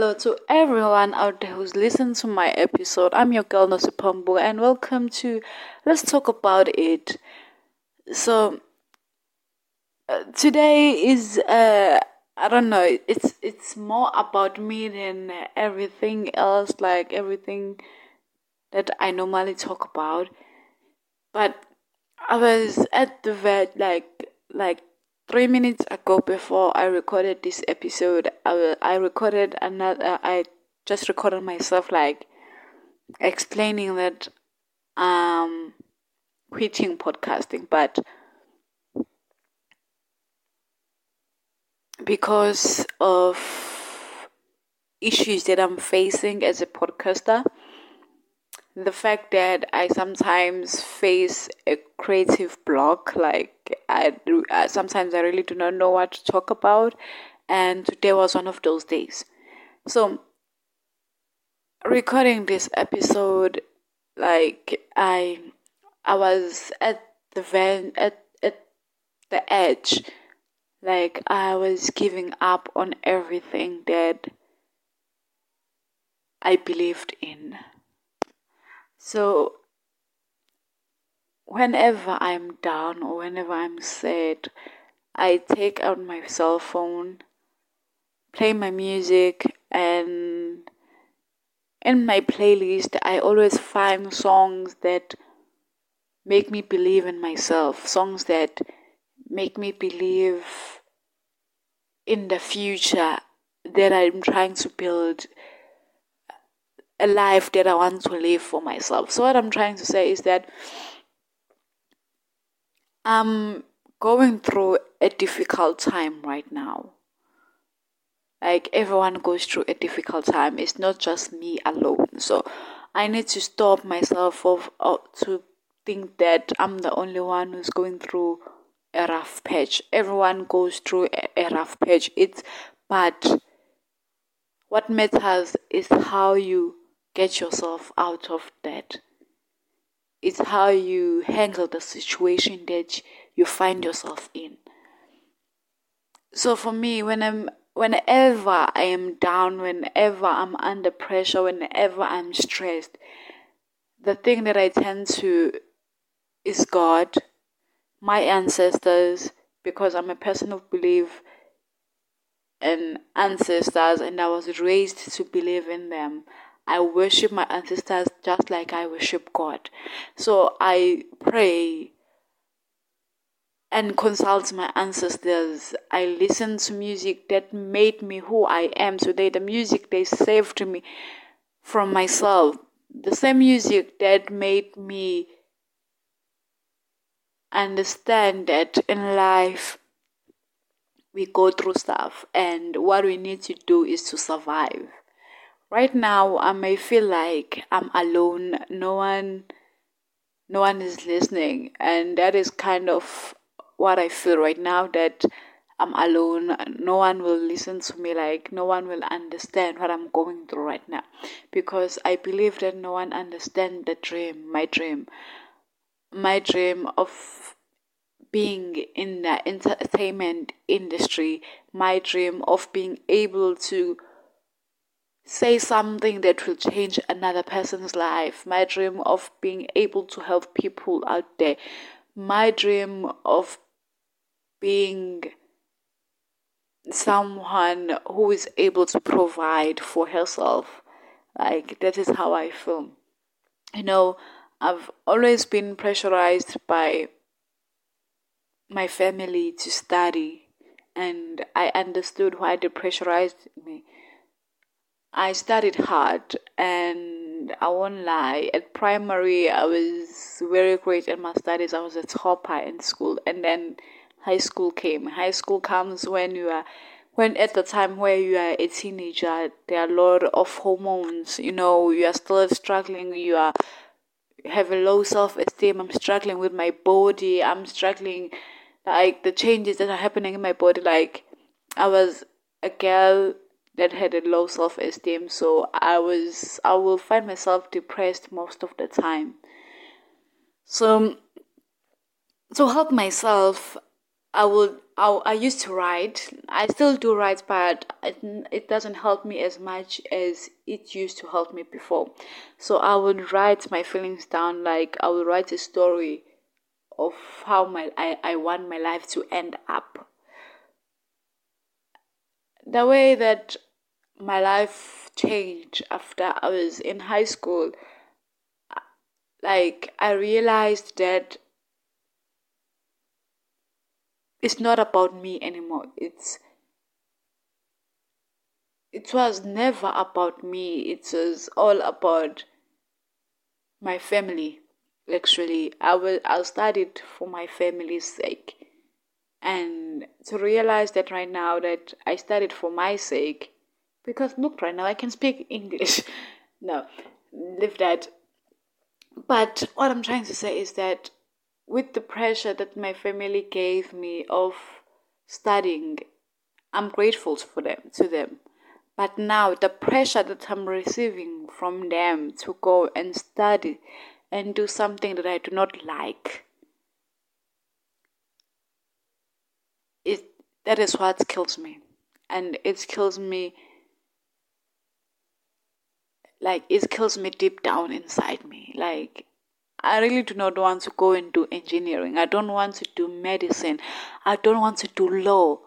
hello to everyone out there who's listened to my episode. I'm your girl Nosipambo and welcome to Let's Talk About It. So uh, today is uh I don't know, it's it's more about me than everything else like everything that I normally talk about. But I was at the vet like like three minutes ago before I recorded this episode. I, I recorded another. I just recorded myself like explaining that um quitting podcasting, but because of issues that I'm facing as a podcaster the fact that I sometimes face a creative block, like I uh, sometimes I really do not know what to talk about, and today was one of those days. So, recording this episode, like I, I was at the van at at the edge, like I was giving up on everything that I believed in. So, whenever I'm down or whenever I'm sad, I take out my cell phone, play my music, and in my playlist, I always find songs that make me believe in myself, songs that make me believe in the future that I'm trying to build a life that I want to live for myself. So, what I'm trying to say is that I'm going through a difficult time right now. Like everyone goes through a difficult time. It's not just me alone. So, I need to stop myself of, of to think that I'm the only one who's going through a rough patch. Everyone goes through a, a rough patch. It's but what matters is how you get yourself out of that. It's how you handle the situation that you find yourself in. So for me, when I'm whenever I am down, whenever I'm under pressure, whenever I'm stressed, the thing that I tend to is God, my ancestors, because I'm a person of belief in ancestors and I was raised to believe in them. I worship my ancestors just like I worship God. So I pray and consult my ancestors. I listen to music that made me who I am today. The music they saved me from myself. The same music that made me understand that in life we go through stuff and what we need to do is to survive. Right now, I may feel like I'm alone. No one, no one is listening, and that is kind of what I feel right now. That I'm alone. No one will listen to me. Like no one will understand what I'm going through right now, because I believe that no one understands the dream, my dream, my dream of being in the entertainment industry, my dream of being able to say something that will change another person's life. My dream of being able to help people out there. My dream of being someone who is able to provide for herself. Like, that is how I feel. You know, I've always been pressurized by my family to study, and I understood why they pressurized me I studied hard and I won't lie. At primary, I was very great at my studies. I was a topper in school, and then high school came. High school comes when you are, when at the time where you are a teenager, there are a lot of hormones. You know, you are still struggling. You are have a low self esteem. I'm struggling with my body. I'm struggling, like the changes that are happening in my body. Like I was a girl that had a low self esteem. So I was I will find myself depressed most of the time. So to help myself, I would I, I used to write. I still do write, but it, it doesn't help me as much as it used to help me before. So I would write my feelings down, like I would write a story of how my I, I want my life to end up. The way that my life changed after I was in high school, like I realized that it's not about me anymore. It's it was never about me. It was all about my family. Actually, I will I studied for my family's sake, and to realize that right now that I studied for my sake, because look, right now I can speak English. no, leave that. But what I'm trying to say is that with the pressure that my family gave me of studying, I'm grateful for them to them. But now the pressure that I'm receiving from them to go and study and do something that I do not like it that is what kills me. And it kills me like it kills me deep down inside me. Like I really do not want to go into engineering. I don't want to do medicine. I don't want to do law.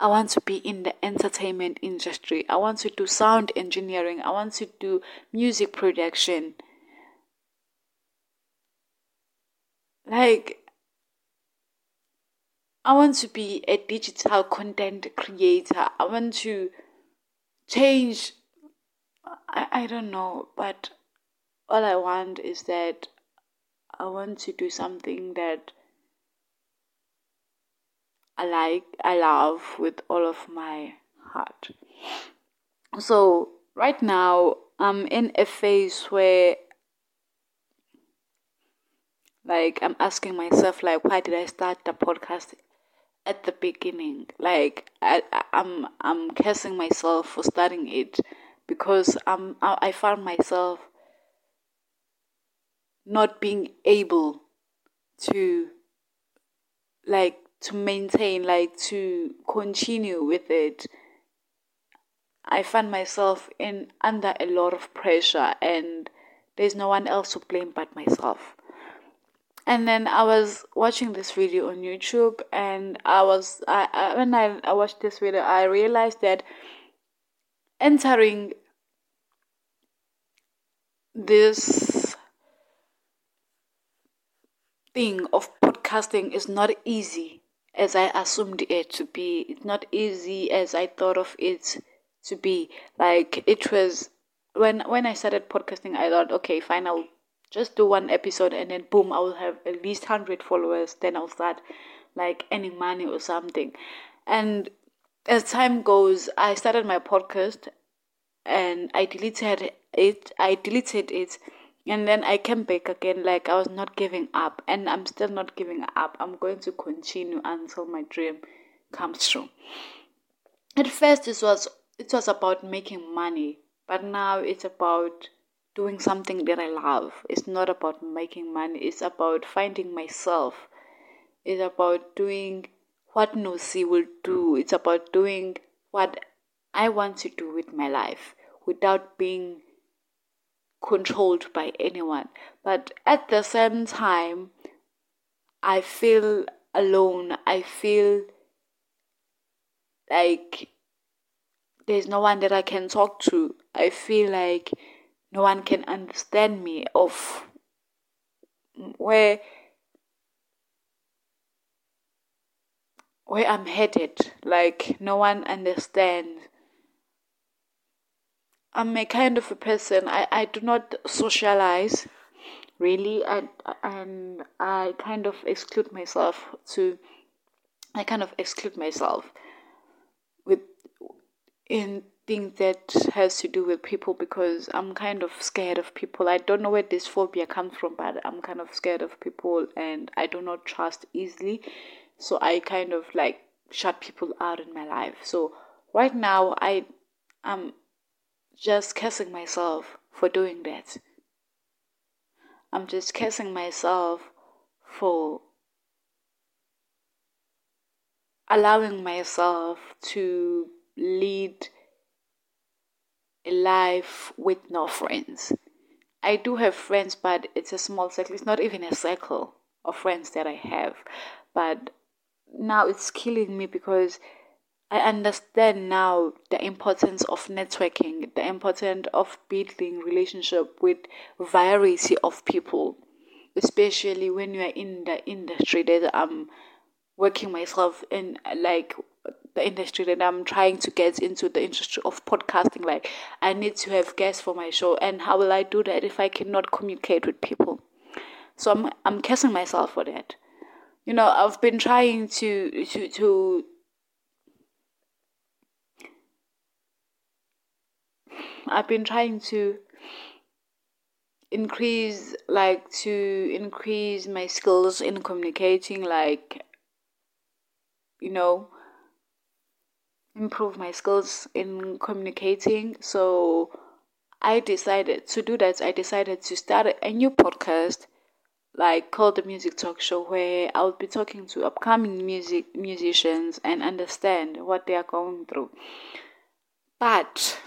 I want to be in the entertainment industry. I want to do sound engineering. I want to do music production. Like, I want to be a digital content creator. I want to change. I, I don't know, but all I want is that I want to do something that I like, I love with all of my heart. So, right now, I'm in a phase where like I'm asking myself like why did I start the podcast at the beginning? Like I I'm I'm cursing myself for starting it because I'm I found myself not being able to like to maintain like to continue with it. I find myself in under a lot of pressure and there's no one else to blame but myself. And then i was watching this video on youtube and i was I, I when I, I watched this video i realized that entering this thing of podcasting is not easy as I assumed it to be. It's not easy as I thought of it to be. Like it was when when I started podcasting, I thought, okay, fine, I'll just do one episode and then boom, I will have at least hundred followers. Then I'll start like earning money or something. And as time goes, I started my podcast and I deleted it. I deleted it and then I came back again like I was not giving up and I'm still not giving up. I'm going to continue until my dream comes true. At first it was it was about making money, but now it's about doing something that I love. It's not about making money, it's about finding myself. It's about doing what Nosi will do. It's about doing what I want to do with my life without being controlled by anyone. But at the same time, I feel alone. I feel like there's no one that I can talk to. I feel like no one can understand me of where where I'm headed. Like no one understands I'm a kind of a person I, I do not socialize really and and I kind of exclude myself to I kind of exclude myself with in things that has to do with people because I'm kind of scared of people. I don't know where this phobia comes from, but I'm kind of scared of people and I do not trust easily. So I kind of like shut people out in my life. So right now I am just cursing myself for doing that. I'm just cursing myself for allowing myself to lead a life with no friends. I do have friends, but it's a small circle. It's not even a circle of friends that I have. But now it's killing me because I understand now the importance of networking, the importance of building relationship with variety of people, especially when you are in the industry that I'm working myself in, like the industry that I'm trying to get into the industry of podcasting. Like, I need to have guests for my show, and how will I do that if I cannot communicate with people? So I'm I'm cursing myself for that. You know, I've been trying to to to I've been trying to increase like to increase my skills in communicating like you know improve my skills in communicating. So i decided to do that i decided to start a new podcast like called the music talk show where i would be talking to upcoming music musicians and understand what they are going through. But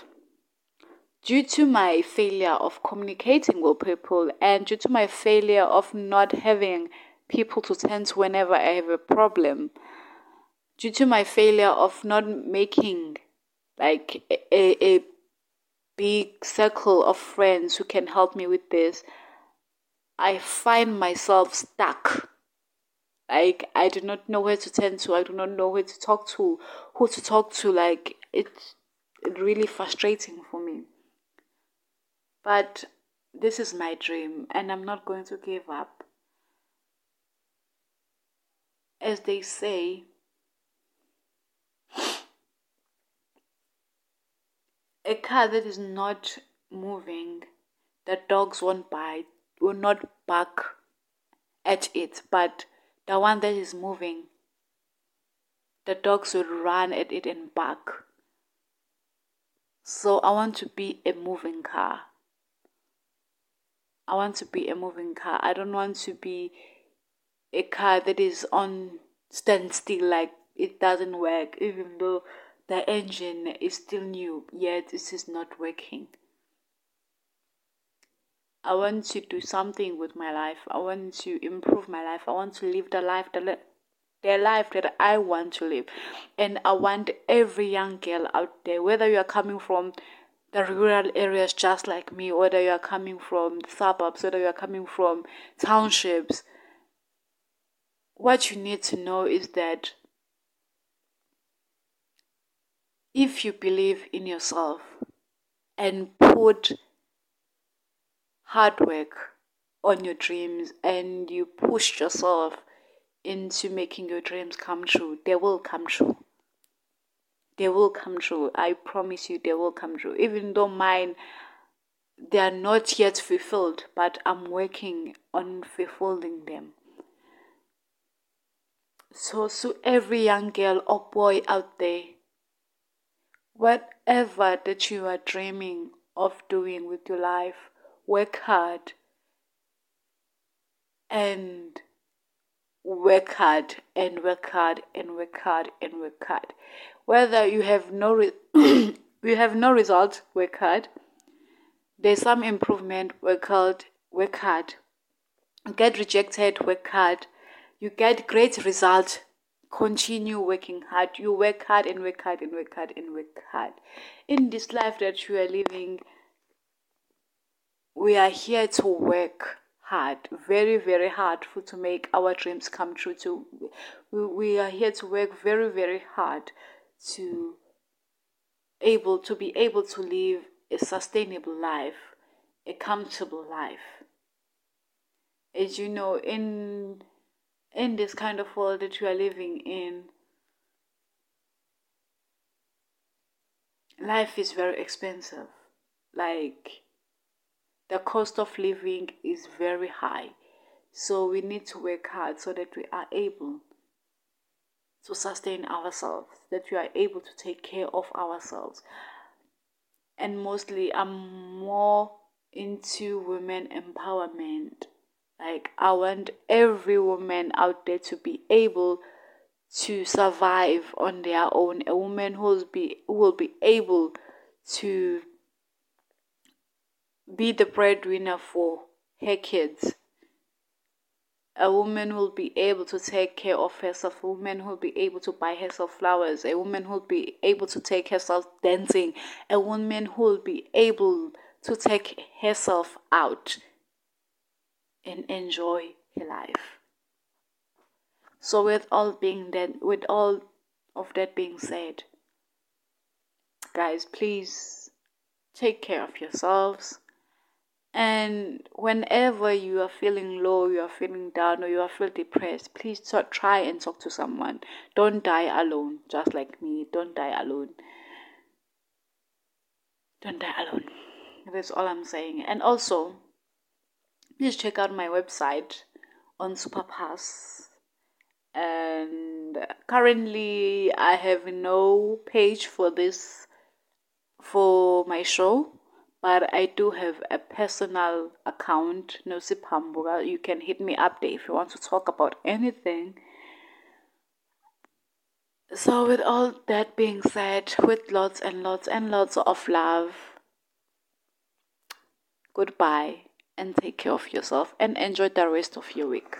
due to my failure of communicating with people and due to my failure of not having people to turn to whenever I have a problem, due to my failure of not making like a, a big circle of friends who can help me with this, I find myself stuck. Like I do not know where to turn to. I do not know where to talk to, who to talk to. Like it's really frustrating for me. But this is my dream, and I'm not going to give up. As they say, a car that is not moving, the dogs won't bite, will not bark at it, but the one that is moving, the dogs will run at it and bark. So I want to be a moving car. I want to be a moving car. I don't want to be a car that is on standstill, like it doesn't work, even though the engine is still new, yet it is not working. I want to do something with my life. I want to improve my life. I want to live the life that the life that I want to live. And I want every young girl out there, whether you are coming from the rural areas just like me, whether you are coming from suburbs, whether you are coming from townships, what you need to know is that if you believe in yourself and put hard work on your dreams and you push yourself into making your dreams come true, they will come true they will come true. I promise you, they will come true. Even though mine, they are not yet fulfilled, but I'm working on fulfilling them. So, to every young girl or boy out there, whatever that you are dreaming of doing with your life, work hard and work hard and work hard and work hard and work hard. Whether you have no re- you have no result, work hard. There's some improvement, work hard, work hard. get rejected, work hard. You get great result, continue working hard. You work hard and work hard and work hard and work hard. In this life that you are living, we are here to work hard, very, very hard for to make our dreams come true. To we, we are here to work very, very hard to able to be able to live a sustainable life, a comfortable life. As you know, in in this kind of world that you are living in, life is very expensive. Like the cost of living is very high. So we need to work hard so that we are able to sustain ourselves, that we are able to take care of ourselves. And mostly, I'm more into women empowerment. Like, I want every woman out there to be able to survive on their own, a woman who will be who will be able to be the breadwinner for her kids. A woman will be able to take care of herself. A woman will be able to buy herself flowers. A woman will be able to take herself dancing. A woman will be able to take herself out and enjoy her life. So with all being that with all of that being said, guys, please take care of yourselves. And whenever you are feeling low, you are feeling down, or you are feeling depressed, please talk, try and talk to someone. Don't die alone, just like me. Don't die alone. Don't die alone. That's all I'm saying. And also, please check out my website on Superpass. And currently, I have no page for this for my show, but I do have a personal account, Nosip Hamburger. You can hit me up there if you want to talk about anything. So, with all that being said, with lots and lots and lots of love, goodbye and take care of yourself and enjoy the rest of your week.